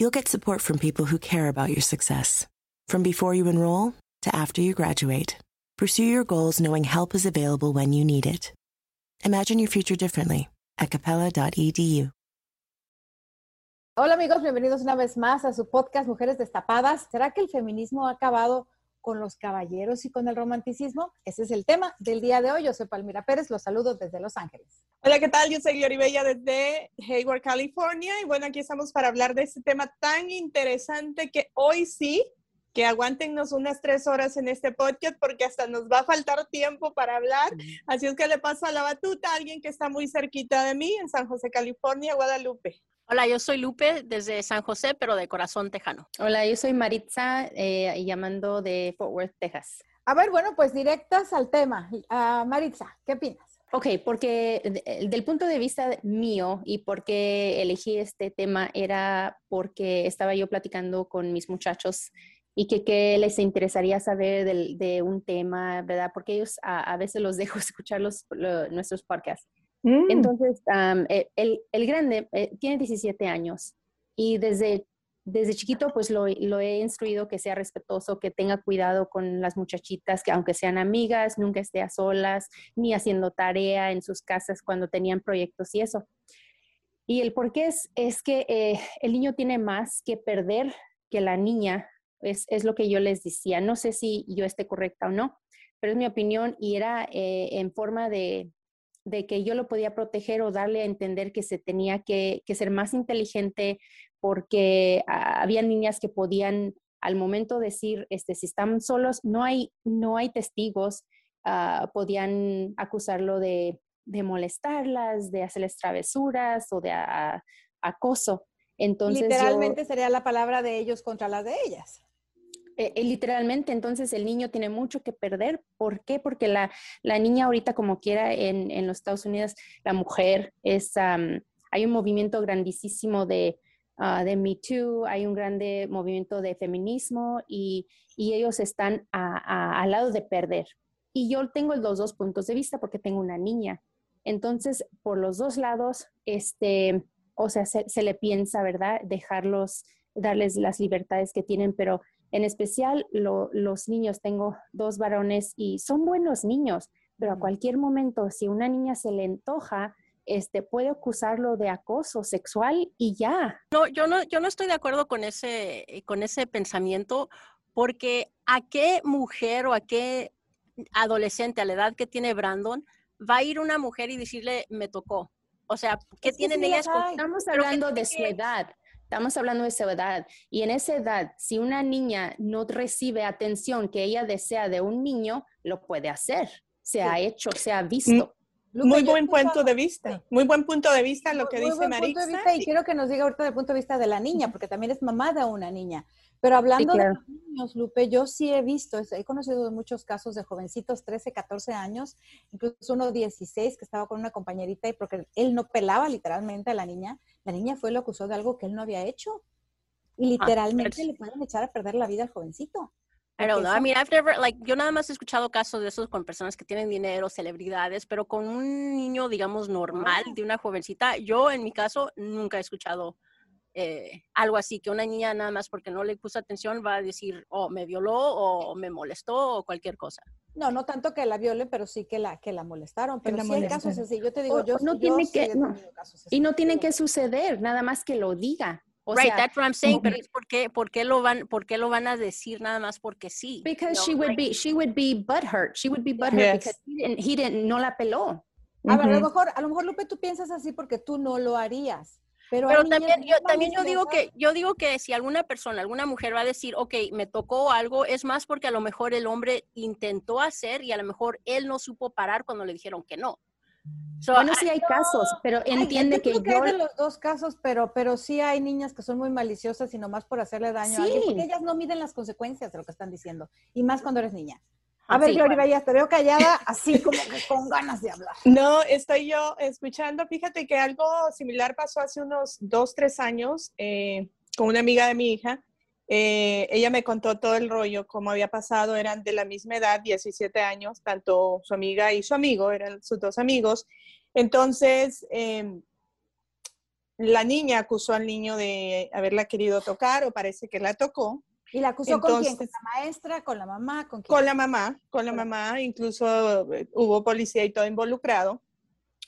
you'll get support from people who care about your success. From before you enroll to after you graduate, pursue your goals knowing help is available when you need it. Imagine your future differently at capella.edu. Hola amigos, bienvenidos una vez más a su podcast Mujeres Destapadas. ¿Será que el feminismo ha acabado con los caballeros y con el romanticismo? Ese es el tema del día de hoy. Yo soy Palmira Pérez, los saludo desde Los Ángeles. Hola, ¿qué tal? Yo soy Glory Bella desde Hayward, California. Y bueno, aquí estamos para hablar de este tema tan interesante que hoy sí, que aguántenos unas tres horas en este podcast porque hasta nos va a faltar tiempo para hablar. Así es que le paso a la batuta a alguien que está muy cerquita de mí en San José, California, Guadalupe. Hola, yo soy Lupe desde San José, pero de corazón tejano. Hola, yo soy Maritza, eh, llamando de Fort Worth, Texas. A ver, bueno, pues directas al tema. Uh, Maritza, ¿qué opinas? Ok, porque del punto de vista mío y por qué elegí este tema era porque estaba yo platicando con mis muchachos y que, que les interesaría saber de, de, un tema, ¿verdad? Porque ellos a, a veces los dejo escuchar los, lo, nuestros podcasts. Mm. Entonces, um, el, el, grande eh, tiene 17 años y desde desde chiquito pues lo, lo, he instruido que sea respetuoso, que tenga cuidado con las muchachitas, que aunque sean amigas, nunca esté a solas, ni haciendo tarea en sus casas cuando tenían proyectos y eso. Y el por qué es, es que eh, el niño tiene más que perder que la niña, es, es, lo que yo les decía. No sé si yo esté correcta o no, pero es mi opinión y era eh, en forma de, de que yo lo podía proteger o darle a entender que se tenía que, que ser más inteligente, porque había niñas que podían al momento decir, este, si están solos, no hay, no hay testigos, uh, podían acusarlo de, de, molestarlas, de hacerles travesuras o de acoso. Entonces, Literalmente sería la palabra de ellos contra la de ellas. Eh, eh, literalmente, entonces el niño tiene mucho que perder. ¿Por qué? Porque la, la niña ahorita, como quiera, en, en, los Estados Unidos, la mujer es, hay un movimiento grandísimo de, uh, de Me Too, hay un grande movimiento de feminismo y, y ellos están al lado de perder. Y yo tengo los dos puntos de vista porque tengo una niña. Entonces, por los dos lados, este, o sea, se, se le piensa, ¿verdad? Dejarlos, darles las libertades que tienen, pero en especial lo, los niños, tengo dos varones y son buenos niños, pero a cualquier momento, si una niña se le antoja, este, puede acusarlo de acoso sexual y ya. No, yo no, yo no estoy de acuerdo con ese, eh, con ese pensamiento, porque ¿a qué mujer o a qué adolescente a la edad que tiene Brandon va a ir una mujer y decirle me tocó? O sea, ¿qué es tienen sí ellas? Estamos hablando de su edad. Estamos hablando de su edad. Y en esa edad, si una niña no recibe atención que ella desea de un niño, lo puede hacer. Se ha hecho, se ha visto. Muy buen punto de vista, muy buen punto de vista lo que muy dice Maritza. y quiero que nos diga ahorita del punto de vista de la niña, porque también es mamá de una niña. Pero hablando sí, claro. de los niños, Lupe, yo sí he visto, he conocido muchos casos de jovencitos, 13, 14 años, incluso uno 16 que estaba con una compañerita y porque él no pelaba literalmente a la niña, la niña fue y lo acusó de algo que él no había hecho. Y literalmente ah, le pueden echar a perder la vida al jovencito. I don't know. I mean, I've never, like, yo nada más he escuchado casos de esos con personas que tienen dinero, celebridades, pero con un niño, digamos, normal, de una jovencita, yo en mi caso nunca he escuchado eh, algo así, que una niña nada más porque no le puso atención va a decir, o oh, me violó, o me molestó, o cualquier cosa. No, no tanto que la viole, pero sí que la, que la molestaron. Pero la sí hay casos así. Yo te digo, o, yo no yo tiene sí que, no. Y no tiene que suceder, nada más que lo diga. O right, sea, that's what I'm saying. Pero es por qué, por qué lo van, por qué lo van a decir nada más porque sí. Because No, she would like- be, she would be butthurt. She would be butthurt Yes. because he didn't, he didn't, no la peló. A, ver, a lo mejor, a lo mejor, Lupe, tú piensas así porque tú no lo harías. Pero, Pero también, yo, también yo digo que, yo digo que si alguna persona, alguna mujer va a decir, ok, me tocó algo, es más porque a lo mejor el hombre intentó hacer y a lo mejor él no supo parar cuando le dijeron que no. Bueno, sí hay casos, pero entiende que yo... hay de los dos casos, pero, pero sí hay niñas que son muy maliciosas y nomás por hacerle daño a alguien, porque ellas no miden las consecuencias de lo que están diciendo, y más cuando eres niña. A ver, Gloria, ya te veo callada, así como que con ganas de hablar. No, estoy yo escuchando. Fíjate que algo similar pasó hace unos dos, tres años eh, con una amiga de mi hija. Eh, ella me contó todo el rollo, cómo había pasado, eran de la misma edad, 17 años, tanto su amiga y su amigo, eran sus dos amigos. Entonces, em, la niña acusó al niño de haberla querido tocar o parece que la tocó. ¿Y la acusó con quién? ¿Con la maestra? ¿Con la mamá? ¿Con, con la mamá, con la mamá, incluso eh, hubo policía y todo involucrado.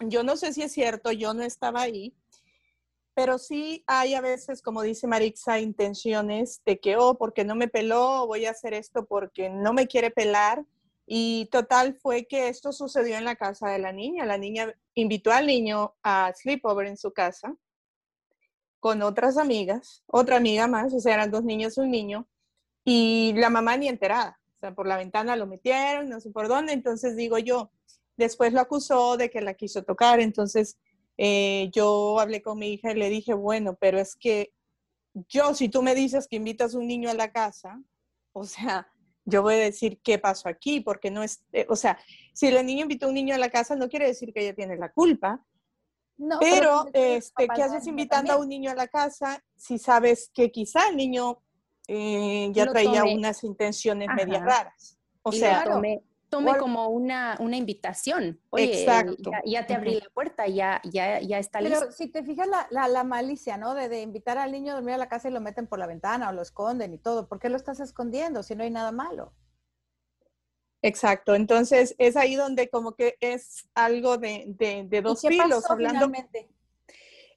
Yo no sé si es cierto, yo no estaba ahí, pero sí hay a veces, como dice Marixa, intenciones de que, oh, porque no me peló, voy a hacer esto porque no me quiere pelar. Y total fue que esto sucedió en la casa de la niña. La niña invitó al niño a sleepover en su casa con otras amigas, otra amiga más, o sea, eran dos niños y un niño, y la mamá ni enterada, o sea, por la ventana lo metieron, no sé por dónde, entonces digo yo, después lo acusó de que la quiso tocar, entonces eh, yo hablé con mi hija y le dije, bueno, pero es que yo, si tú me dices que invitas un niño a la casa, o sea, yo voy a decir qué pasó aquí, porque no es, eh, o sea, si el niño invitó a un niño a la casa, no quiere decir que ella tiene la culpa. No, pero, este, ¿qué haces invitando a un niño a la casa si sabes que quizá el niño eh, ya traía unas intenciones medias raras? O sea, tome como una, una invitación. Oye, Exacto. Ya, te abrí la puerta, ya, ya, ya está listo. Pero si te fijas la, la, malicia, ¿no? De, de, invitar al niño a dormir a la casa y lo meten por la ventana o lo esconden y todo. ¿Por qué lo estás escondiendo si no hay nada malo? Exacto, entonces es ahí donde como que es algo de, de, de dos ¿Y hablando. Finalmente?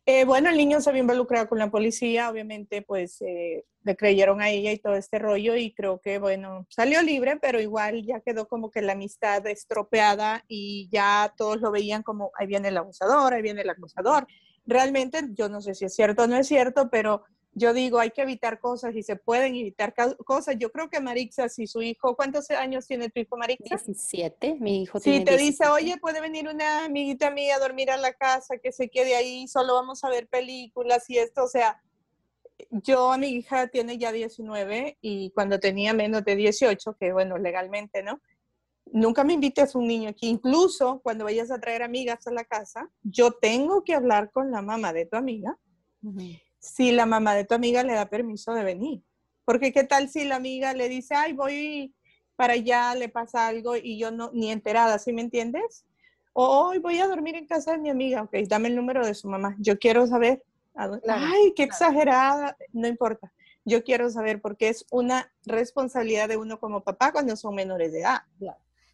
Eh, bueno, el niño se había involucrado con la policía, obviamente, pues eh, le creyeron a ella y todo este rollo y creo que, bueno, salió libre, pero igual ya quedó como que la amistad estropeada y ya todos lo veían como, ahí viene el abusador, ahí viene el acusador. Realmente, yo no sé si es cierto o no es cierto, pero yo digo, hay que evitar cosas y se pueden evitar cosas. Yo creo que Marixa, si su hijo, ¿cuántos años tiene tu hijo Marixa? 17, mi hijo tiene Si te dice, oye, puede venir una amiguita mía a dormir a la casa, que se quede ahí, solo vamos a ver películas y esto, o sea, yo mi hija tiene ya 19 y cuando tenía menos de 18, que bueno, legalmente, ¿no? Nunca me invites a un niño aquí, incluso cuando vayas a traer amigas a la casa, yo tengo que hablar con la mamá de tu amiga si la mamá de tu amiga le da permiso de venir. Porque qué tal si la amiga le dice, ay, voy para allá, le pasa algo y yo no, ni enterada, ¿sí me entiendes? O hoy voy a dormir en casa de mi amiga, ok, dame el número de su mamá, yo quiero saber. ay, qué exagerada, no importa. Yo quiero saber porque es una responsabilidad de uno como papá cuando son menores de edad.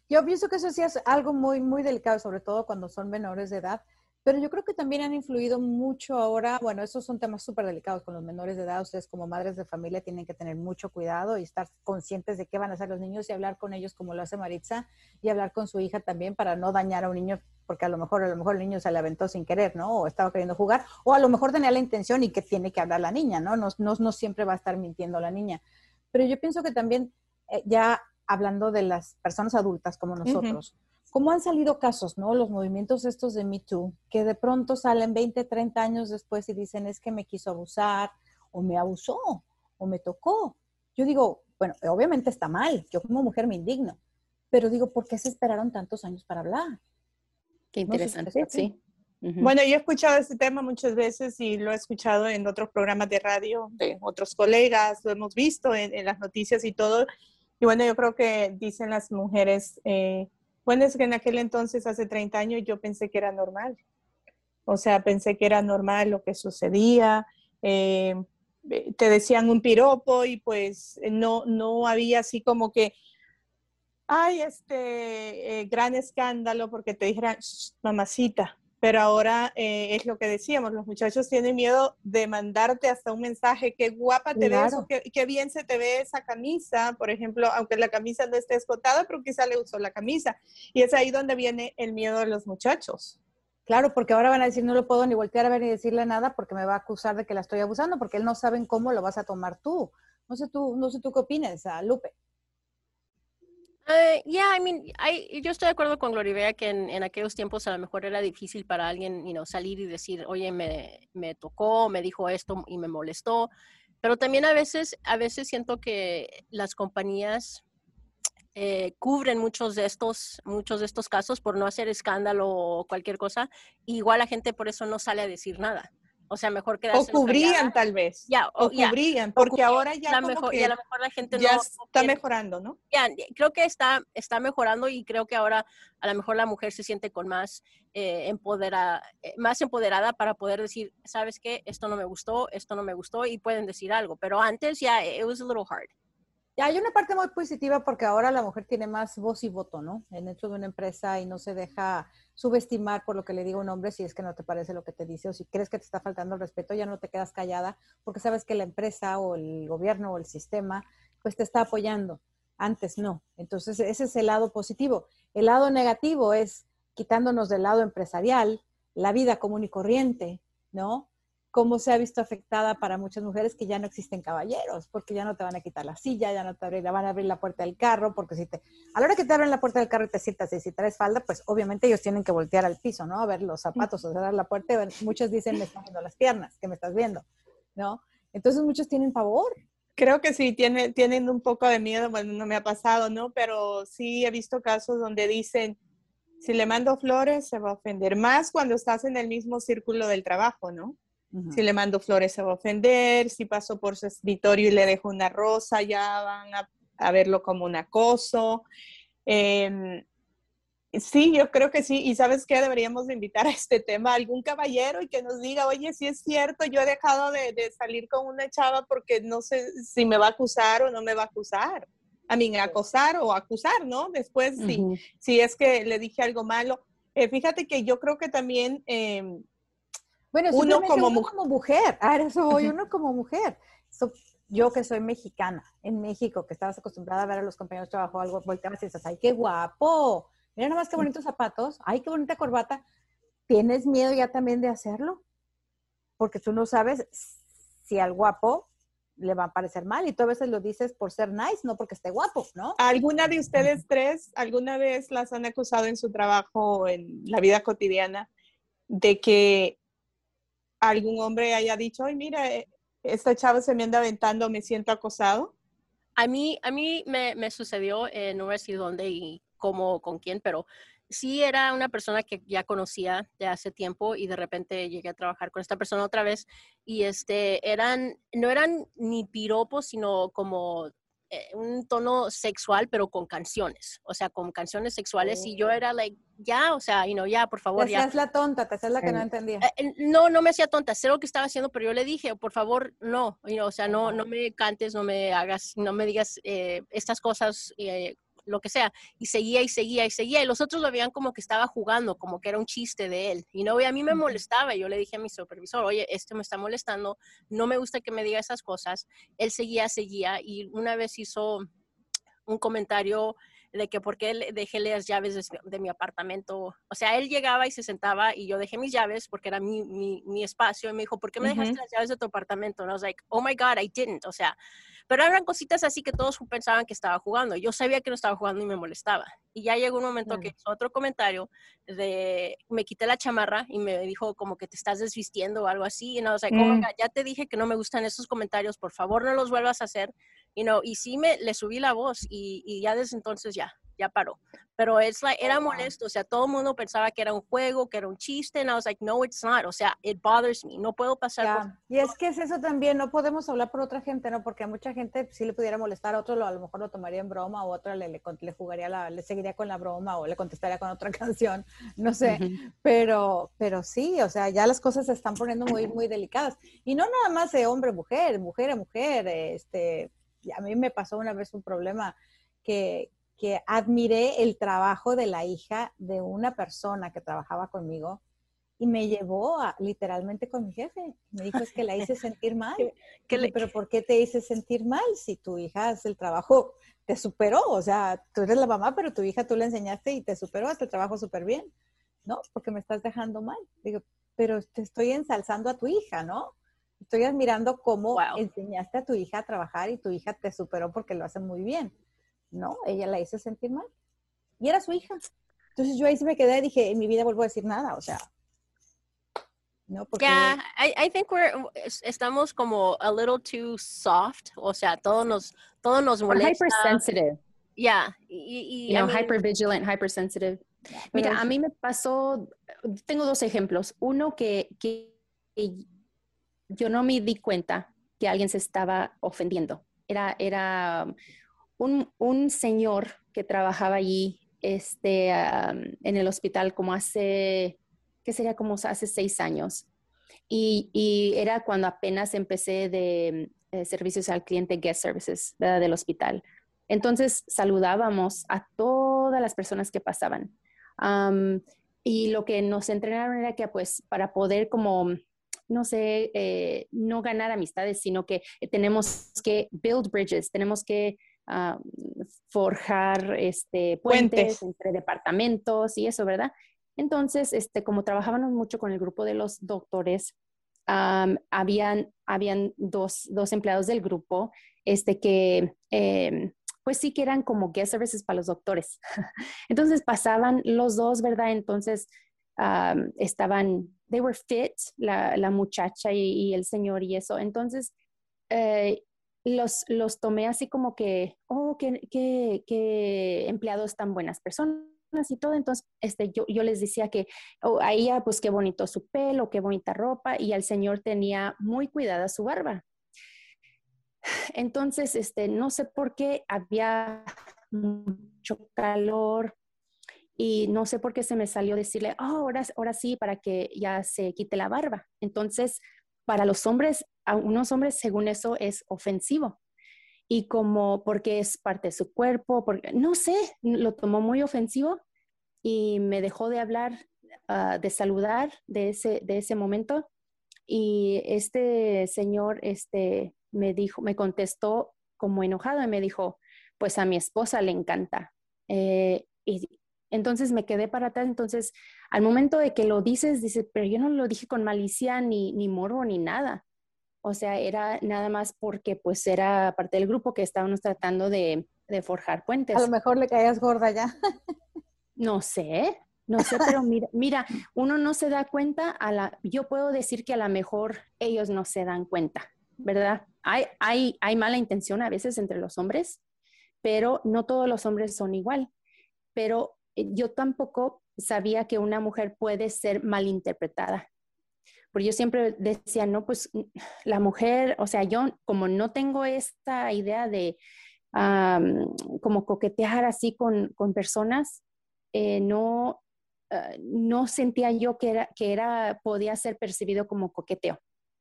Yo pienso que eso sí es algo muy, muy delicado, sobre todo cuando son menores de edad, pero yo creo que también han influido mucho ahora, bueno, esos son temas súper delicados con los menores de edad, ustedes como madres de familia tienen que tener mucho cuidado y estar conscientes de qué van a hacer los niños y hablar con ellos como lo hace Maritza y hablar con su hija también para no dañar a un niño, porque a lo mejor, a lo mejor el niño se le aventó sin querer, ¿no? O estaba queriendo jugar, o a lo mejor tenía la intención y que tiene que hablar la niña, ¿no? No, no, no siempre va a estar mintiendo la niña. Pero yo pienso que también, eh, ya hablando de las personas adultas como nosotros, ¿Cómo han salido casos, no? Los movimientos estos de Me Too, que de pronto salen 20, 30 años después y dicen es que me quiso abusar, o me abusó, o me tocó. Yo digo, bueno, obviamente está mal, yo como mujer me indigno, pero digo, ¿por qué se esperaron tantos años para hablar? Qué interesante, sí. Bueno, yo he escuchado este tema muchas veces y lo he escuchado en otros programas de radio de otros colegas, lo hemos visto en, las noticias y todo. Y bueno, yo creo que dicen las mujeres, eh, bueno, es que en aquel entonces, hace 30 años, yo pensé que era normal. O sea, pensé que era normal lo que sucedía. Eh, te decían un piropo y pues no, no había así como que, ay, este eh, gran escándalo porque te dijeran, mamacita, pero ahora eh, es lo que decíamos, los muchachos tienen miedo de mandarte hasta un mensaje, qué guapa te ves, qué, bien se te ve esa camisa, por ejemplo, aunque la camisa no esté escotada, pero quizá le usó la camisa. Y es ahí donde viene el miedo de los muchachos. Claro, porque ahora van a decir, no lo puedo ni voltear a ver ni decirle nada porque me va a acusar de que la estoy abusando, porque él no saben cómo lo vas a tomar tú. No sé tú, no sé tú qué opinas, Lupe. Uh, yeah, I mean, yo estoy de acuerdo con Gloribea que en, aquellos tiempos a lo mejor era difícil para alguien you salir y decir, oye, me, me, tocó, me dijo esto y me molestó. Pero también a veces, a veces siento que las compañías eh, cubren muchos de estos, muchos de estos casos por no hacer escándalo o cualquier cosa. igual la gente por eso no sale a decir nada. O sea, mejor quedarse. O cubrían tal vez. Ya, o, cubrían, porque ahora ya como mejor, que a lo mejor la gente ya está mejorando, ¿no? Ya, creo que está, está mejorando y creo que ahora a lo mejor la mujer se siente con más eh, empoderada, eh, más empoderada para poder decir, ¿sabes qué? Esto no me gustó, esto no me gustó y pueden decir algo. Pero antes ya, it was a little hard. Ya hay una parte muy positiva porque ahora la mujer tiene más voz y voto, ¿no? En dentro de una empresa y no se deja subestimar por lo que le diga un hombre si es que no te parece lo que te dice o si crees que te está faltando el respeto, ya no te quedas callada porque sabes que la empresa o el gobierno o el sistema pues te está apoyando. Antes no. Entonces ese es el lado positivo. El lado negativo es quitándonos del lado empresarial, la vida común y corriente, ¿no? Cómo se ha visto afectada para muchas mujeres que ya no existen caballeros, porque ya no te van a quitar la silla, ya no te van a abrir la puerta del carro, porque si te, a la hora que te abren la puerta del carro y te sientas y si traes falda, pues obviamente ellos tienen que voltear al piso, ¿no? A ver los zapatos, o cerrar la puerta, muchos dicen, me están viendo las piernas, que me estás viendo, ¿no? Entonces muchos tienen favor. Creo que sí, tiene, tienen un poco de miedo, bueno, no me ha pasado, ¿no? Pero sí he visto casos donde dicen, si le mando flores, se va a ofender más cuando estás en el mismo círculo del trabajo, ¿no? Si le mando flores se va a ofender, si paso por su escritorio y le dejo una rosa, ya van a, verlo como un acoso. Em, sí, yo creo que sí. Y sabes qué, deberíamos invitar a este tema a algún caballero y que nos diga, oye, si es cierto, yo he dejado de, salir con una chava porque no sé si me va a acusar o no me va a acusar. A mí, acosar o acusar, ¿no? Después, si, es que le dije algo malo. Eh, fíjate que yo creo que también... Em, bueno, uno como, uno como mujer, a eso voy, uno como mujer. yo que soy mexicana, en México, que estabas acostumbrada a ver a los compañeros de trabajo, algo, volteabas y dices, ay, qué guapo, mira nomás qué bonitos zapatos, ay, qué bonita corbata. ¿Tienes miedo ya también de hacerlo? Porque tú no sabes si al guapo le va a parecer mal y tú a veces lo dices por ser nice, no porque esté guapo, ¿no? ¿Alguna de ustedes tres alguna vez las han acusado en su trabajo en la vida cotidiana de que algún hombre haya dicho, ay, mira, eh, esta chava se me anda aventando, me siento acosado? A mí, a mí me, me sucedió, eh, no voy a dónde y cómo, con quién, pero sí era una persona que ya conocía de hace tiempo y de repente llegué a trabajar con esta persona otra vez y este eran no eran ni piropos sino como un tono sexual, pero con canciones, o sea, con canciones sexuales. Y yo oh. era like, ya, o sea, you know, ya, por favor, te ya. la tonta, te haces la que no entendía. Eh, no, no me hacía tonta, sé lo que estaba haciendo, pero yo le dije, por favor, no, you know, o sea, no, no me cantes, no me hagas, no me digas eh, estas cosas lo que sea, y seguía y seguía y seguía, y los otros lo veían como que estaba jugando, como que era un chiste de él, y no, y a mí me molestaba, y yo le dije a mi supervisor, oye, esto me está molestando, no me gusta que me diga esas cosas, él seguía, seguía, y una vez hizo un comentario de que por qué dejé las llaves de, mi apartamento. O sea, él llegaba y se sentaba y yo dejé mis llaves porque era mi, mi, mi espacio y me dijo, ¿por qué me dejaste las llaves de tu apartamento? Y I was like, oh my God, I didn't. O sea, pero eran cositas así que todos pensaban que estaba jugando. Yo sabía que no estaba jugando y me molestaba. Y ya llegó un momento que hizo otro comentario de, me quité la chamarra y me dijo como que te estás desvistiendo o algo así. Y no, o sea, como, mm. ya te dije que no me gustan esos comentarios, por favor no los vuelvas a hacer. Y no, y sí me, le subí la voz y, y ya desde entonces ya, ya paró. Pero es like, era molesto, o sea, todo el mundo pensaba que era un juego, que era un chiste, and I was like, no, it's not, o sea, it bothers me, no puedo pasar. Y es que es eso también, no podemos hablar por otra gente, ¿no? Porque a mucha gente sí le pudiera molestar, a otro lo, a lo mejor lo tomaría en broma, o otro le, le, jugaría, la, le seguiría con la broma, o le contestaría con otra canción, no sé, pero, pero sí, o sea, ya las cosas se están poniendo muy, muy delicadas. Y no nada más de hombre, mujer, mujer a mujer, este, a mí me pasó una vez un problema que, que admiré el trabajo de la hija de una persona que trabajaba conmigo y me llevó a, literalmente con mi jefe. Me dijo, es que la hice sentir mal. Pero ¿por qué te hice sentir mal si tu hija hace el trabajo, te superó? O sea, tú eres la mamá, pero tu hija tú le enseñaste y te superó, hace el trabajo súper bien. ¿No? Porque me estás dejando mal. Digo, pero te estoy ensalzando a tu hija, ¿no? Estoy admirando cómo enseñaste a tu hija a trabajar y tu hija te superó porque lo hace muy bien. No, ella la hizo sentir mal. Y era su hija. Entonces yo ahí sí me quedé y dije, en mi vida vuelvo a decir nada, o sea. No, porque... Yeah, I, I think we're, estamos como a little too soft, o sea, todo nos, todo nos molesta. hypersensitive. Yeah. Y, y, you know, hypervigilant, hypersensitive. Mira, a mí me pasó, tengo dos ejemplos. Uno que, que yo no me di cuenta que alguien se estaba ofendiendo. Era, era un, señor que trabajaba allí este, en el hospital como hace, ¿qué sería como hace seis años? Y, y era cuando apenas empecé de eh, servicios al cliente, guest services, ¿verdad? Del hospital. Entonces saludábamos a todas las personas que pasaban. y lo que nos entrenaron era que pues para poder como no sé, eh, no ganar amistades, sino que tenemos que build bridges, tenemos que ah, forjar este, puentes, entre departamentos y eso, ¿verdad? Entonces, este, como trabajábamos mucho con el grupo de los doctores, habían, habían dos, dos, empleados del grupo este, que, em, pues sí que eran como guest services para los doctores. Entonces pasaban los dos, ¿verdad? Entonces estaban, they were fit, la, la muchacha y, el señor y eso. Entonces, eh, los, los tomé así como que, oh, qué, qué, qué empleados tan buenas personas y todo. Entonces, este, yo, yo les decía que oh, a ella, pues qué bonito su pelo, qué bonita ropa, y al señor tenía muy cuidada su barba. Entonces, este, no sé por qué había mucho calor, y no sé por qué se me salió decirle, oh, ahora, ahora sí, para que ya se quite la barba. Entonces, para los hombres, a unos hombres, según eso, es ofensivo. Y como porque es parte de su cuerpo, porque no sé, lo tomó muy ofensivo y me dejó de hablar, ah, de saludar de ese, de ese momento. Y este señor este, me dijo, me contestó como enojado y me dijo, pues a mi esposa le encanta. Eh, y, entonces me quedé para atrás. Entonces, al momento de que lo dices, dice, pero yo no lo dije con malicia ni, ni morbo ni nada. O sea, era nada más porque pues era parte del grupo que estábamos tratando de, de forjar puentes. A lo mejor le caías gorda ya. no sé, no sé, pero mira, mira, uno no se da cuenta, a la, yo puedo decir que a lo mejor ellos no se dan cuenta, ¿verdad? Hay, hay, hay mala intención a veces entre los hombres, pero no todos los hombres son igual. Pero eh, yo tampoco sabía que una mujer puede ser malinterpretada. Porque yo siempre decía, no, pues la mujer, o sea, yo como no tengo esta idea de como coquetear así con, personas, eh, no, ah, no sentía yo que era, que era, podía ser percibido como coqueteo,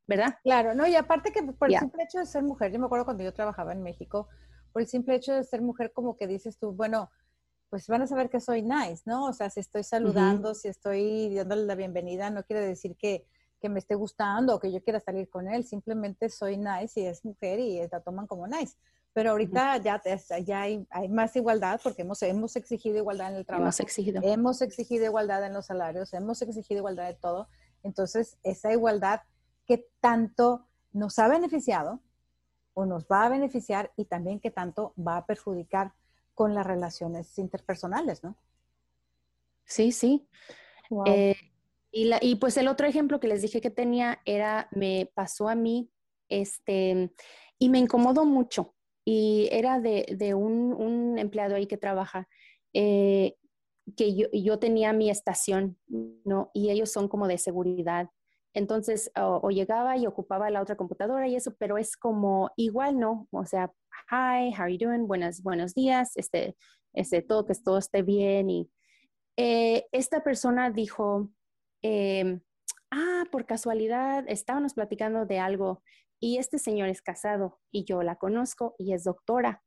¿verdad? Claro, no, y aparte que por el simple hecho de ser mujer, yo me acuerdo cuando yo trabajaba en México, por el simple hecho de ser mujer, como que dices tú, bueno, pues van a saber que soy nice, ¿no? O sea, si estoy saludando, si estoy dándole la bienvenida, no quiere decir que, me esté gustando o que yo quiera salir con él, simplemente soy nice y es mujer y la toman como nice. Pero ahorita ya, ya hay, más igualdad porque hemos, hemos exigido igualdad en el trabajo. Hemos exigido. Hemos exigido igualdad en los salarios, hemos exigido igualdad de todo. Entonces, esa igualdad que tanto nos ha beneficiado o nos va a beneficiar y también que tanto va a perjudicar con las relaciones interpersonales, ¿no? Sí, sí. Eh, y, la, y, pues el otro ejemplo que les dije que tenía era, me pasó a mí, este, y me incomodó mucho. Y era de, de un, un, empleado ahí que trabaja, eh, que yo, yo, tenía mi estación, ¿no? Y ellos son como de seguridad. Entonces, o, llegaba y ocupaba la otra computadora y eso, pero es como igual, ¿no? O sea, hi, how are you doing? Buenos, buenos días, este, este, todo, que todo esté bien. Y eh, esta persona dijo, em, ah, por casualidad, estábamos platicando de algo y este señor es casado y yo la conozco y es doctora.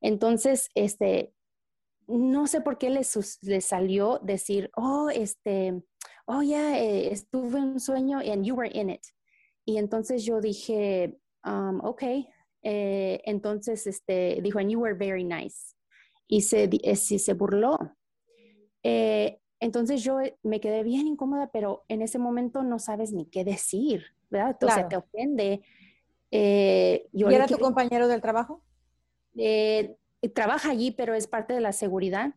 Entonces, este, no sé por qué le, salió decir, oh, este, oh, ya, eh, estuve en un sueño and you were in it. Y entonces yo dije, um, ok, eh, entonces este, dijo, and you were very nice. Y se, eh, se burló. Entonces yo me quedé bien incómoda, pero en ese momento no sabes ni qué decir, ¿verdad? Entonces te ofende. ¿Y era tu compañero del trabajo? trabaja allí, pero es parte de la seguridad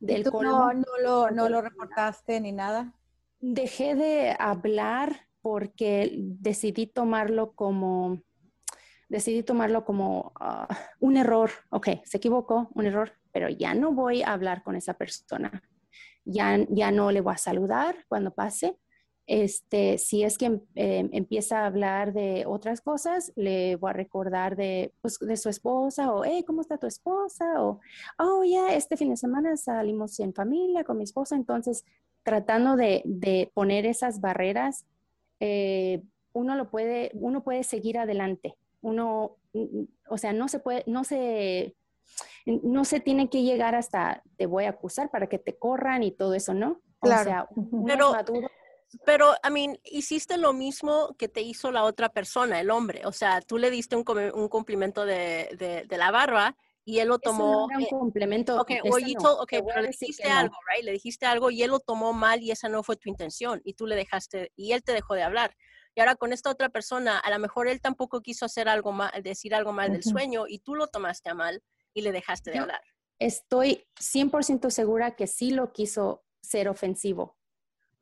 del tú no, no, lo, no lo reportaste ni nada? Dejé de hablar porque decidí tomarlo como, decidí tomarlo como ah, un error. Ok, se equivocó, un error, pero ya no voy a hablar con esa persona. Ya, ya no le voy a saludar cuando pase este, si es que em, empieza a hablar de otras cosas, le voy a recordar de, pues, de su esposa o, hey, ¿cómo está tu esposa? O, oh, ya, este fin de semana salimos en familia con mi esposa. Entonces, tratando de, de poner esas barreras, eh, uno lo puede, uno puede seguir adelante. Uno, o sea, no se puede, no se, no se tiene que llegar hasta te voy a acusar para que te corran y todo eso, ¿no? Claro. O sea, Pero, pero, I mean, hiciste lo mismo que te hizo la otra persona, el hombre. O sea, tú le diste un, un cumplimiento de, de, la barba y él lo tomó. un complemento. Ok, okay pero le dijiste algo, right? Le dijiste algo y él lo tomó mal y esa no fue tu intención y tú le dejaste y él te dejó de hablar. Y ahora con esta otra persona, a lo mejor él tampoco quiso hacer algo mal, decir algo mal del sueño y tú lo tomaste a mal y le dejaste de hablar. Estoy 100% segura que sí lo quiso ser ofensivo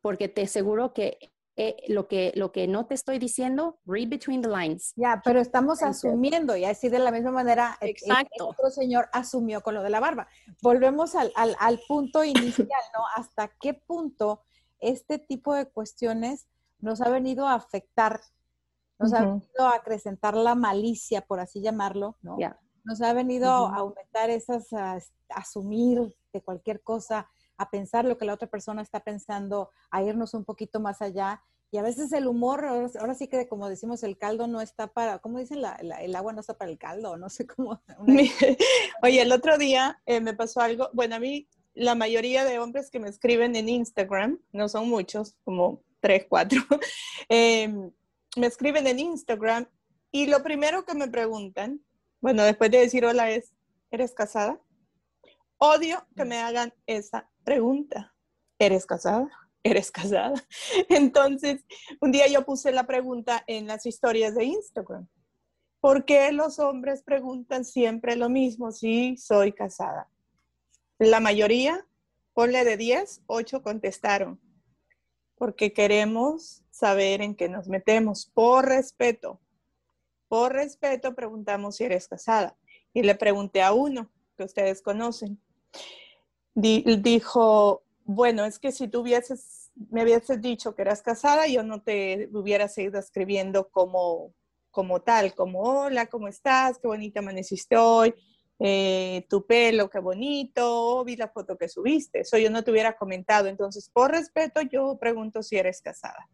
porque te aseguro que eh, lo que lo que no te estoy diciendo, read between the lines. Ya, pero estamos asumiendo, y así de la misma manera, eh, Exacto. el otro señor asumió con lo de la barba. Volvemos al, al, al punto inicial, ¿no? ¿Hasta qué punto este tipo de cuestiones nos ha venido a afectar, nos ha venido a acrecentar la malicia, por así llamarlo, ¿no? Nos ha venido a aumentar esas, a, asumir de cualquier cosa, a pensar lo que la otra persona está pensando, a irnos un poquito más allá. Y a veces el humor, ahora sí que como decimos, el caldo no está para, ¿cómo dicen? La, el agua no está para el caldo, no sé cómo. Oye, el otro día eh, me pasó algo, bueno, a mí la mayoría de hombres que me escriben en Instagram, no son muchos, como tres, cuatro, em, me escriben en Instagram y lo primero que me preguntan, bueno, después de decir hola es, ¿eres casada? Odio que me hagan esa pregunta, ¿eres casada? ¿Eres casada? Entonces, un día yo puse la pregunta en las historias de Instagram. ¿Por qué los hombres preguntan siempre lo mismo? Si soy casada. La mayoría, ponle de 10, 8 contestaron. Porque queremos saber en qué nos metemos. Por respeto. Por respeto preguntamos si eres casada. Y le pregunté a uno que ustedes conocen dijo, bueno, es que si tú hubieses, me hubieses dicho que eras casada, yo no te hubiera seguido escribiendo como, como tal, como hola, ¿cómo estás? Qué bonita amaneciste hoy, eh, tu pelo, qué bonito, vi la foto que subiste, eso yo no te hubiera comentado. Entonces, por respeto, yo pregunto si eres casada.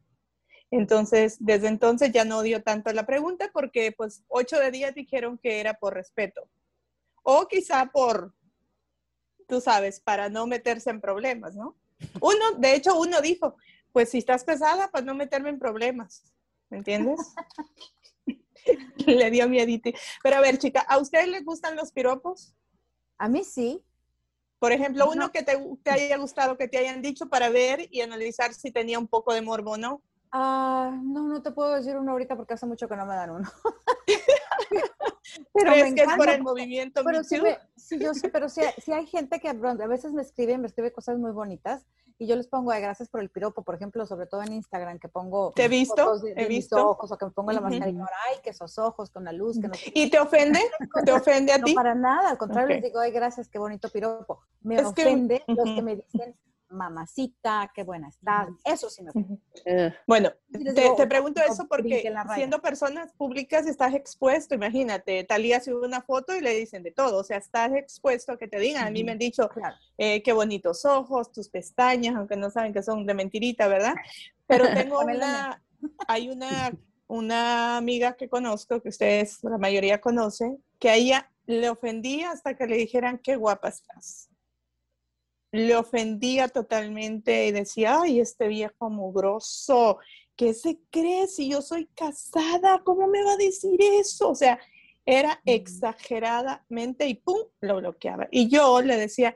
Entonces, desde entonces ya no dio tanto la pregunta porque pues ocho de días dijeron que era por respeto. O quizá por, tú sabes, para no meterse en problemas, ¿no? Uno, de hecho, uno dijo, pues si estás pesada, pues no meterme en problemas, ¿me entiendes? Le dio miedito. Pero a ver, chica, ¿a ustedes les gustan los piropos? A mí sí. Por ejemplo, uno que te, te, haya gustado, que te hayan dicho para ver y analizar si tenía un poco de morbo o no. Ah, no, no te puedo decir uno ahorita porque hace mucho que no me dan uno. pero es que es por el movimiento pero sí, yo sé, pero sí, hay gente que a veces me escribe, me escribe cosas muy bonitas y yo les pongo de gracias por el piropo, por ejemplo, sobre todo en Instagram, que pongo ¿Te he visto? he visto. ojos o que me pongo la mascarilla, ay, que esos ojos con la luz. Que no ¿Y te ofende? ¿Te ofende a ti? No, para nada, al contrario, les digo, ay, gracias, qué bonito piropo. Me ofende los que me dicen, mamacita, qué buena estás. Eso sí me uh, Bueno, te, pregunto eso porque siendo personas públicas estás expuesto, imagínate, Talía sube una foto y le dicen de todo, o sea, estás expuesto a que te digan, a mí me han dicho, eh, qué bonitos ojos, tus pestañas, aunque no saben que son de mentirita, ¿verdad? Pero tengo una, hay una, una amiga que conozco, que ustedes la mayoría conocen, que a ella le ofendía hasta que le dijeran, qué guapa estás le ofendía totalmente y decía, ay, este viejo mugroso, ¿qué se cree si yo soy casada? ¿Cómo me va a decir eso? O sea, era exageradamente y pum, lo bloqueaba. Y yo le decía,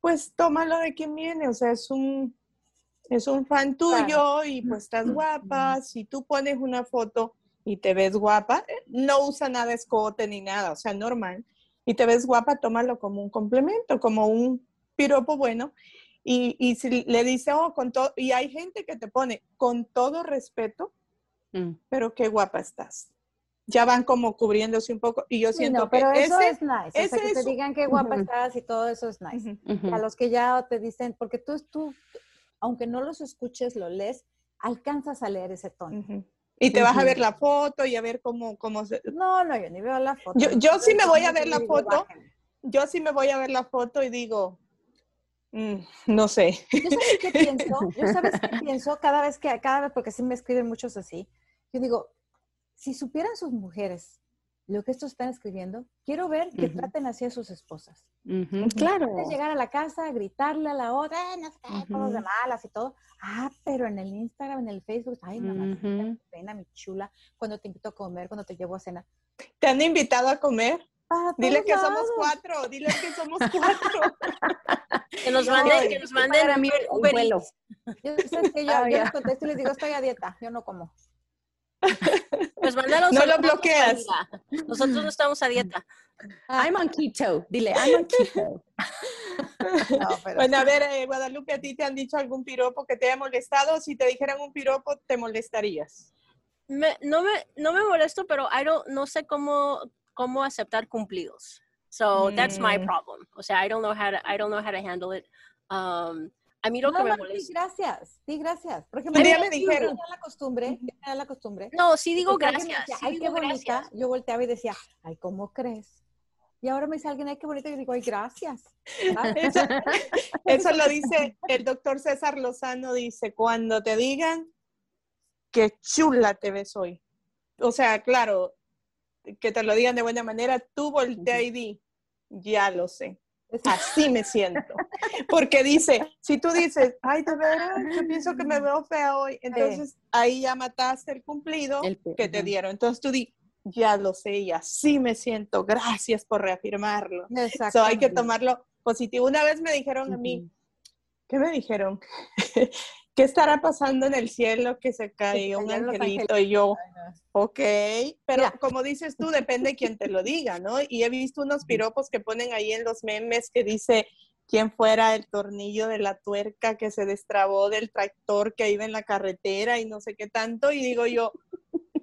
pues tómalo de quien viene, o sea, es un, es un fan tuyo y pues estás guapa. Si tú pones una foto y te ves guapa, no usa nada escote ni nada, o sea, normal y te ves guapa, tómalo como un complemento, como un piropo bueno. Y, y si le dice, oh, con todo, y hay gente que te pone, con todo respeto, mm. pero qué guapa estás. Ya van como cubriéndose un poco y yo siento no, pero eso es nice. Ese o sea, que te digan qué guapa estás y todo eso es nice. A los que ya te dicen, porque tú, tú, aunque no los escuches, lo lees, alcanzas a leer ese tono. Y te vas a ver la foto y a ver cómo, cómo se... No, no, yo ni veo la foto. Yo, yo sí me voy a ver la foto, yo sí me voy a ver la foto y digo, mm, no sé. ¿Yo sabes qué pienso? Yo sabes qué pienso cada vez que, cada vez, porque sí me escriben muchos así, yo digo, si supieran sus mujeres lo que estos están escribiendo, quiero ver que traten así a sus esposas. Claro. llegar a la casa, gritarle a la otra, no sé todos de malas y todo. Ah, pero en el Instagram, en el Facebook, ay, mamá, pena, mi chula, cuando te invito a comer, cuando te llevo a cenar. ¿Te han invitado a comer? Dile que somos cuatro, dile que somos cuatro. que nos manden, que nos manden a mí un vuelo. Yo, sé que yo, yo les contesto y les digo, estoy a dieta, yo no como. Pues no lo bloqueas. Nosotros no estamos a dieta. I'm on keto. Dile, I'm on keto. Bueno, a ver, eh, Guadalupe, ¿a ti te han dicho algún piropo que te haya molestado? Si te dijeran un piropo, ¿te molestarías? no, me, no me molesto, pero I don't, no sé cómo, cómo aceptar cumplidos. So that's my mm. problem. O sea, I don't know how to, I don't know how to handle it. Um, a mí lo que me molesta. Sí, gracias, sí, gracias. Por ejemplo, me dijeron. la costumbre, la costumbre. No, sí digo gracias. ay, qué bonita. Yo volteaba y decía, ay, ¿cómo crees? Y ahora me dice alguien, ay, qué bonita, y yo digo, ay, gracias. Eso, lo dice el doctor César Lozano, dice, cuando te digan qué chula te ves hoy. O sea, claro, que te lo digan de buena manera, tú voltea y di, ya lo sé. Así me siento. Porque dice, si tú dices, ay, de veras, yo pienso que me veo fea hoy, entonces ahí ya mataste el cumplido que te dieron. Entonces tú di, ya lo sé y así me siento, gracias por reafirmarlo. Exacto. hay que tomarlo positivo. Una vez me dijeron a mí, ¿qué me dijeron? ¿qué estará pasando en el cielo que se cae un angelito? Y yo, ok, pero como dices tú, depende de quién te lo diga, ¿no? Y he visto unos piropos que ponen ahí en los memes que dice, quién fuera el tornillo de la tuerca que se destrabó del tractor que iba en la carretera y no sé qué tanto, y digo yo,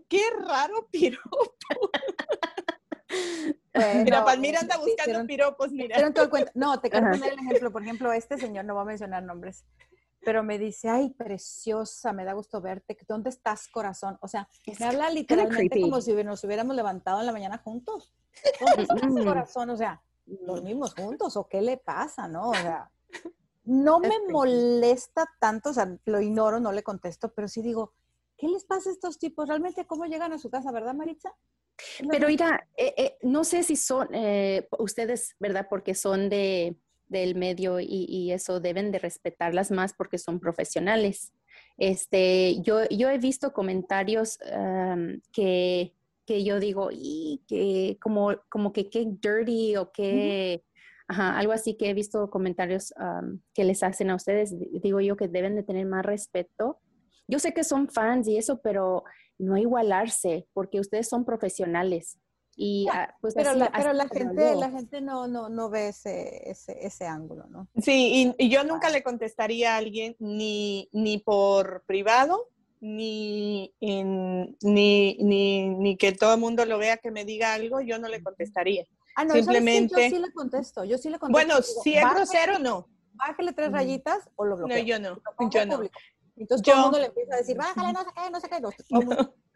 qué raro piropo. mira, Palmira anda buscando piropos, mira. No, te quiero poner el ejemplo. Por ejemplo, este señor, no va a mencionar nombres, pero me dice, ay, preciosa, me da gusto verte, ¿dónde estás, corazón? O sea, me habla literalmente como si nos hubiéramos levantado en la mañana juntos. ¿Dónde estás, mm. corazón? O sea, ¿dormimos juntos o qué le pasa, no? O sea, no me molesta tanto, o sea, lo ignoro, no le contesto, pero sí digo, ¿qué les pasa a estos tipos? ¿Realmente cómo llegan a su casa, verdad, Maritza? Pero mira, eh, eh, no sé si son eh, ustedes, ¿verdad? Porque son de, del medio y, eso deben de respetarlas más porque son profesionales. Este, yo, yo he visto comentarios que, que, yo digo, y que como, como que qué dirty o qué, algo así que he visto comentarios que les hacen a ustedes. Digo yo que deben de tener más respeto. Yo sé que son fans y eso, pero no igualarse porque ustedes son profesionales. Y, ah, pues pero, la, pero la gente, la gente no, no, no ve ese, ese, ese ángulo, ¿no? Sí, y, yo nunca le contestaría a alguien ni, ni por privado, ni, en, ni, ni, ni, que todo el mundo lo vea que me diga algo, yo no le contestaría. Ah, no, Simplemente... yo sí le contesto, yo sí le contesto. Bueno, si es grosero, no. Bájale tres rayitas o lo bloqueo. No, yo no, yo no. Entonces todo el mundo le empieza a decir, bájale, no sé qué, no sé qué. No.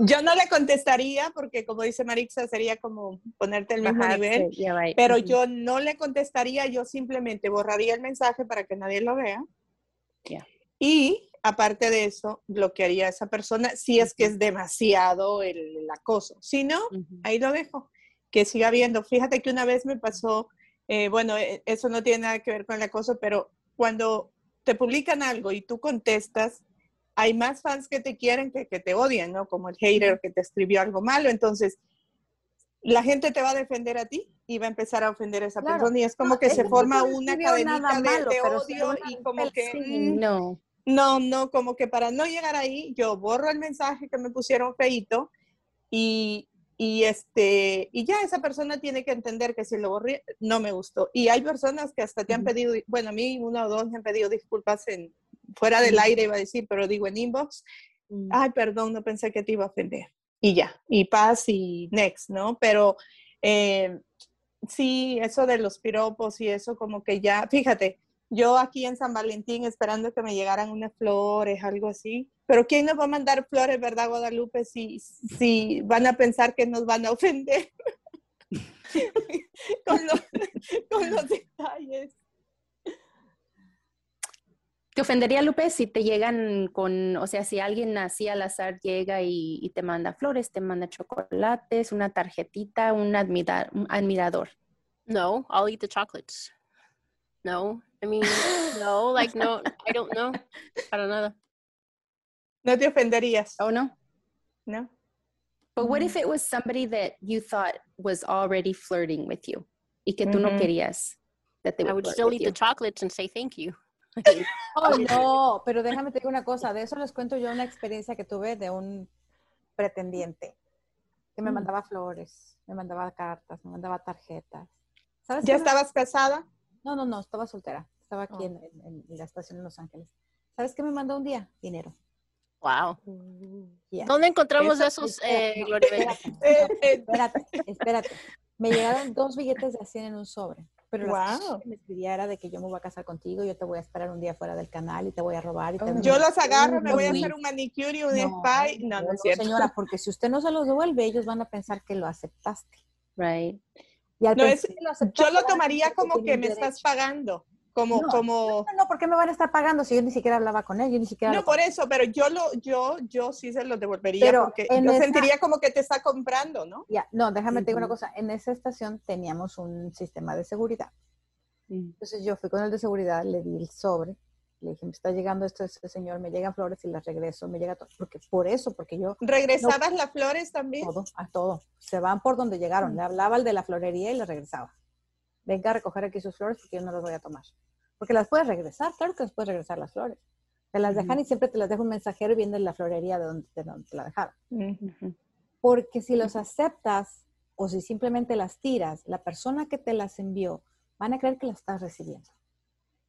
Yo no le contestaría porque como dice Marixa sería como ponerte el mismo nivel, pero yo no le contestaría, yo simplemente borraría el mensaje para que nadie lo vea. Y aparte de eso, bloquearía a esa persona si es que es demasiado el, acoso. Si no, ahí lo dejo, que siga viendo. Fíjate que una vez me pasó, eh, bueno, e, eso no tiene nada que ver con el acoso, pero cuando te publican algo y tú contestas, hay más fans que te quieren que que te odian, ¿no? Como el hater que te escribió algo malo. Entonces, la gente te va a defender a ti y va a empezar a ofender a esa persona y es como que se forma una cadenita de, odio y como que... Mm, no. No, no, como que para no llegar ahí, yo borro el mensaje que me pusieron feito y, y este y ya esa persona tiene que entender que si lo borré no me gustó y hay personas que hasta te han pedido bueno a mí uno o dos me han pedido disculpas en fuera del aire iba a decir pero digo en inbox mm. ay perdón no pensé que te iba a ofender y ya y paz y next no pero eh, sí eso de los piropos y eso como que ya fíjate yo aquí en San Valentín esperando que me llegaran unas flores, algo así. Pero ¿quién nos va a mandar flores, verdad, Guadalupe, si, si van a pensar que nos van a ofender con, los, con los detalles? ¿Te ofendería, Lupe, si te llegan con, o sea, si alguien así al azar llega y, te manda flores, te manda chocolates, una tarjetita, un, un admirador? No, I'll eat the chocolates. No, I mean, no, like, no, I don't know. Para nada. No te ofenderías. Oh, no? No. But what if it was somebody that you thought was already flirting with you y que tú no querías that they would I would still eat you. the chocolates and say thank you. Oh, no, pero déjame te digo una cosa. De eso les cuento yo una experiencia que tuve de un pretendiente que me mm. mandaba flores, me mandaba cartas, me mandaba tarjetas. ¿Sabes ¿Ya estabas casada? No, no, no, estaba soltera. Estaba aquí oh. en, la estación en Los Ángeles. ¿Sabes qué me mandó un día? Dinero. Wow. ¿Dónde encontramos esos, eh, Gloria? espérate, espérate. Me llegaron dos billetes de 100 en un sobre. Pero wow. que me escribía era de que yo me voy a casar contigo, yo te voy a esperar un día fuera del canal y te voy a robar. Y te yo los agarro, me voy a hacer un manicure y un spa. No, no, es cierto. Señora, porque si usted no se los devuelve, ellos van a pensar que lo aceptaste. Right no es, yo lo tomaría como que me estás pagando. Como, no, como... No, ¿por qué me van a estar pagando si yo ni siquiera hablaba con él? Yo ni siquiera no, por eso, pero yo lo, yo, yo sí se lo devolvería porque yo sentiría como que te está comprando, ¿no? Ya, no, déjame decir una cosa. En esa estación teníamos un sistema de seguridad. Entonces yo fui con el de seguridad, le di el sobre, le dije, me está llegando esto, este señor, me llegan flores y las regreso, me llega todo. Porque, por eso, porque yo... ¿Regresabas las flores también? Todo, a todo. Se van por donde llegaron. Le hablaba al de la florería y le regresaba. Venga a recoger aquí sus flores porque yo no las voy a tomar. Porque las puedes regresar, claro que las puedes regresar las flores. Te las dejan y siempre te las deja un mensajero y viene la florería de donde, te la dejaron. Porque si los aceptas o si simplemente las tiras, la persona que te las envió van a creer que las estás recibiendo.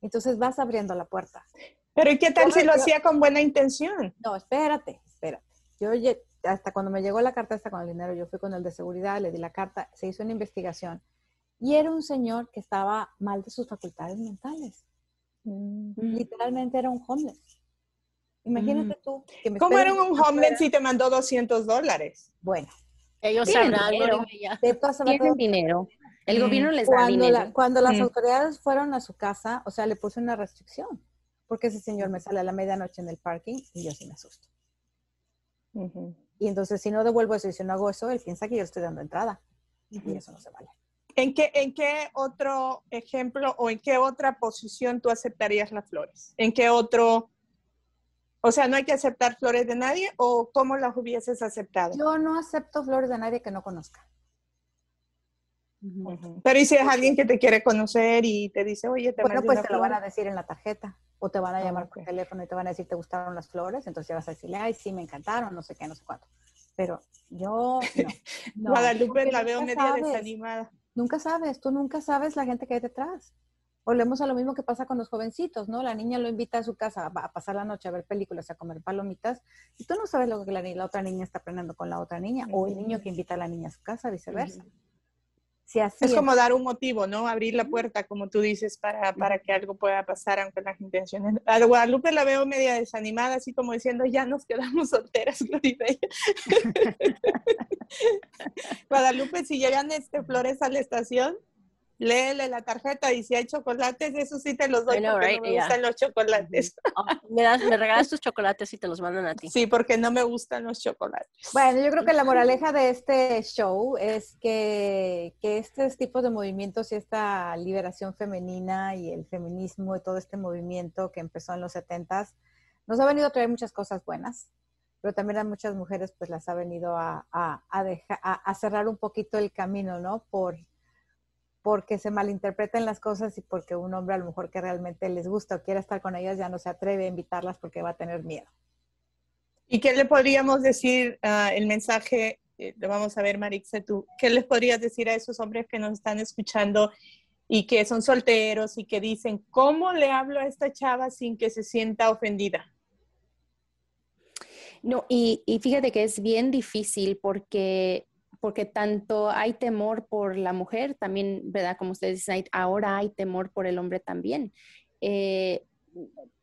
Entonces vas abriendo la puerta. Pero ¿y qué tal si lo hacía con buena intención? No, espérate, espérate. Yo hasta cuando me llegó la carta esta con el dinero, yo fui con el de seguridad, le di la carta, se hizo una investigación y era un señor que estaba mal de sus facultades mentales. Mm. Literalmente era un homeless. Imagínate mm. tú. Que ¿Cómo era un homeless si te mandó 200 dólares? Bueno. Ellos sabrán. Tienen dinero. El gobierno les da cuando dinero. cuando las autoridades fueron a su casa, o sea, le puse una restricción, porque ese señor me sale a la medianoche en el parking y yo sí me asusto. Y entonces, si no devuelvo eso y si no hago eso, él piensa que yo estoy dando entrada. Y eso no se vale. ¿En qué, ¿En qué otro ejemplo o en qué otra posición tú aceptarías las flores? ¿En qué otro, o sea, no hay que aceptar flores de nadie o cómo las hubieses aceptado? Yo no acepto flores de nadie que no conozca. Pero ¿y si es alguien que te quiere conocer y te dice, oye, te Bueno, pues te lo van a decir en la tarjeta o te van a llamar por teléfono y te van a decir, ¿te gustaron las flores? Entonces ya vas a decirle, ay, sí, me encantaron, no sé qué, no sé cuánto. Pero yo, no. Guadalupe la veo media desanimada. Nunca sabes, tú nunca sabes la gente que hay detrás. Volvemos a lo mismo que pasa con los jovencitos, ¿no? La niña lo invita a su casa a, pasar la noche a ver películas, a comer palomitas, y tú no sabes lo que la, la otra niña está aprendiendo con la otra niña, o el niño que invita a la niña a su casa, viceversa es, como dar un motivo, ¿no? Abrir la puerta, como tú dices, para, para que algo pueda pasar, aunque las intenciones... A Guadalupe la veo media desanimada, así como diciendo, ya nos quedamos solteras, Gloria. Guadalupe, si llegan este, flores a la estación, léele la tarjeta y si hay chocolates, eso sí te los doy porque no me gustan los chocolates. Oh, me, das, me regalas tus chocolates y te los mandan a ti. Sí, porque no me gustan los chocolates. Bueno, yo creo que la moraleja de este show es que, que estos tipos de movimientos y esta liberación femenina y el feminismo y todo este movimiento que empezó en los 70 nos ha venido a traer muchas cosas buenas, pero también a muchas mujeres pues las ha venido a, a, a, dejar, a cerrar un poquito el camino, ¿no? Por porque se malinterpreten las cosas y porque un hombre a lo mejor que realmente les gusta o quiere estar con ellas ya no se atreve a invitarlas porque va a tener miedo. ¿Y qué le podríamos decir uh, el mensaje eh, vamos a ver, Marixa, tú, ¿qué les podrías decir a esos hombres que nos están escuchando y que son solteros y que dicen, ¿cómo le hablo a esta chava sin que se sienta ofendida? No, y, y fíjate que es bien difícil porque porque tanto hay temor por la mujer, también, ¿verdad? Como ustedes dicen, ahora hay temor por el hombre también. Eh,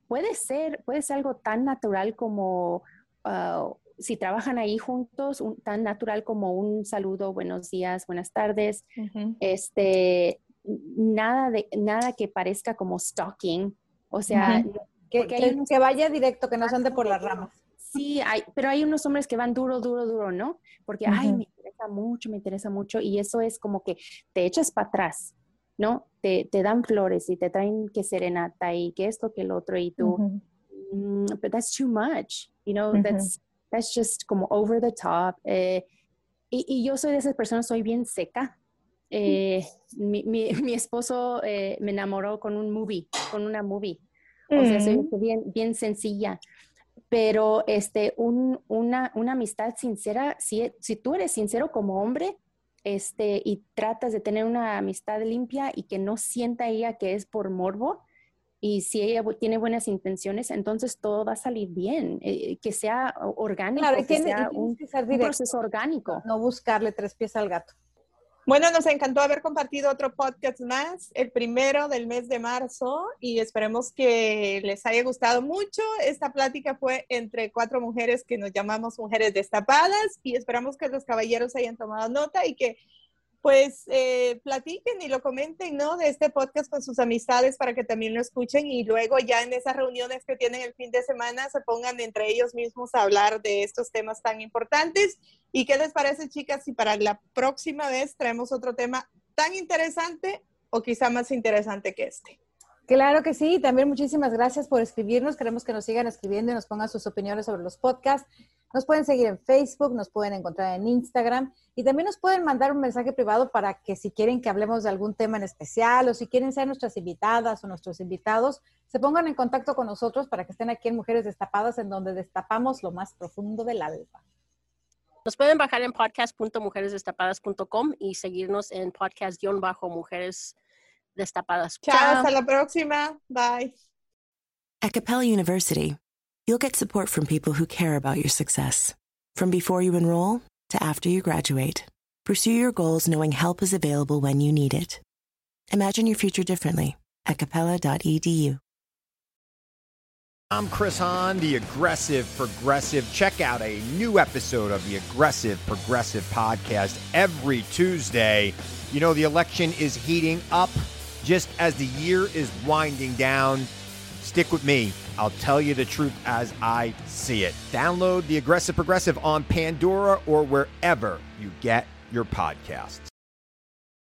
puede ser, puede ser algo tan natural como ah, si trabajan ahí juntos, tan natural como un saludo, buenos días, buenas tardes, este, nada de, nada que parezca como stalking, o sea, que, que, vaya directo, que no se ande por las ramas. Sí, hay, pero hay unos hombres que van duro, duro, duro, ¿no? Porque, ay, me interesa mucho, me interesa mucho, y eso es como que te echas para atrás, ¿no? Te, te, dan flores y te traen que serenata y que esto, que el otro, y tú, mm, but that's too much, you know, that's, that's just como over the top. Eh, y, y, yo soy de esas personas, soy bien seca. Eh, mi, mi, mi, esposo eh, me enamoró con un movie, con una movie. O sea, soy mm. bien, bien sencilla pero este, un, una, una, amistad sincera, si, si tú eres sincero como hombre, este, y tratas de tener una amistad limpia y que no sienta ella que es por morbo, y si ella tiene buenas intenciones, entonces todo va a salir bien, eh, que sea orgánico, que sea un, un proceso orgánico. No buscarle tres pies al gato. Bueno, nos encantó haber compartido otro podcast más, el primero del mes de marzo, y esperemos que les haya gustado mucho. Esta plática fue entre cuatro mujeres que nos llamamos mujeres destapadas y esperamos que los caballeros hayan tomado nota y que pues eh, platiquen y lo comenten, ¿no? De este podcast con sus amistades para que también lo escuchen y luego ya en esas reuniones que tienen el fin de semana se pongan entre ellos mismos a hablar de estos temas tan importantes. ¿Y qué les parece, chicas, si para la próxima vez traemos otro tema tan interesante o quizá más interesante que este? Claro que sí, también muchísimas gracias por escribirnos. Queremos que nos sigan escribiendo y nos pongan sus opiniones sobre los podcasts. Nos pueden seguir en Facebook, nos pueden encontrar en Instagram y también nos pueden mandar un mensaje privado para que si quieren que hablemos de algún tema en especial o si quieren ser nuestras invitadas o nuestros invitados, se pongan en contacto con nosotros para que estén aquí en Mujeres Destapadas, en donde destapamos lo más profundo del alma. Nos pueden bajar en podcast.mujeresdestapadas.com y seguirnos en podcast-mujeres destapadas. Chao, hasta la próxima. Bye. At Capella University, you'll get support from people who care about your success. From before you enroll to after you graduate, pursue your goals knowing help is available when you need it. Imagine your future differently at capella.edu. I'm Chris Hahn, the Aggressive Progressive. Check out a new episode of the Aggressive Progressive podcast every Tuesday. You know, the election is heating up just as the year is winding down. Stick with me. I'll tell you the truth as I see it. Download the Aggressive Progressive on Pandora or wherever you get your podcasts.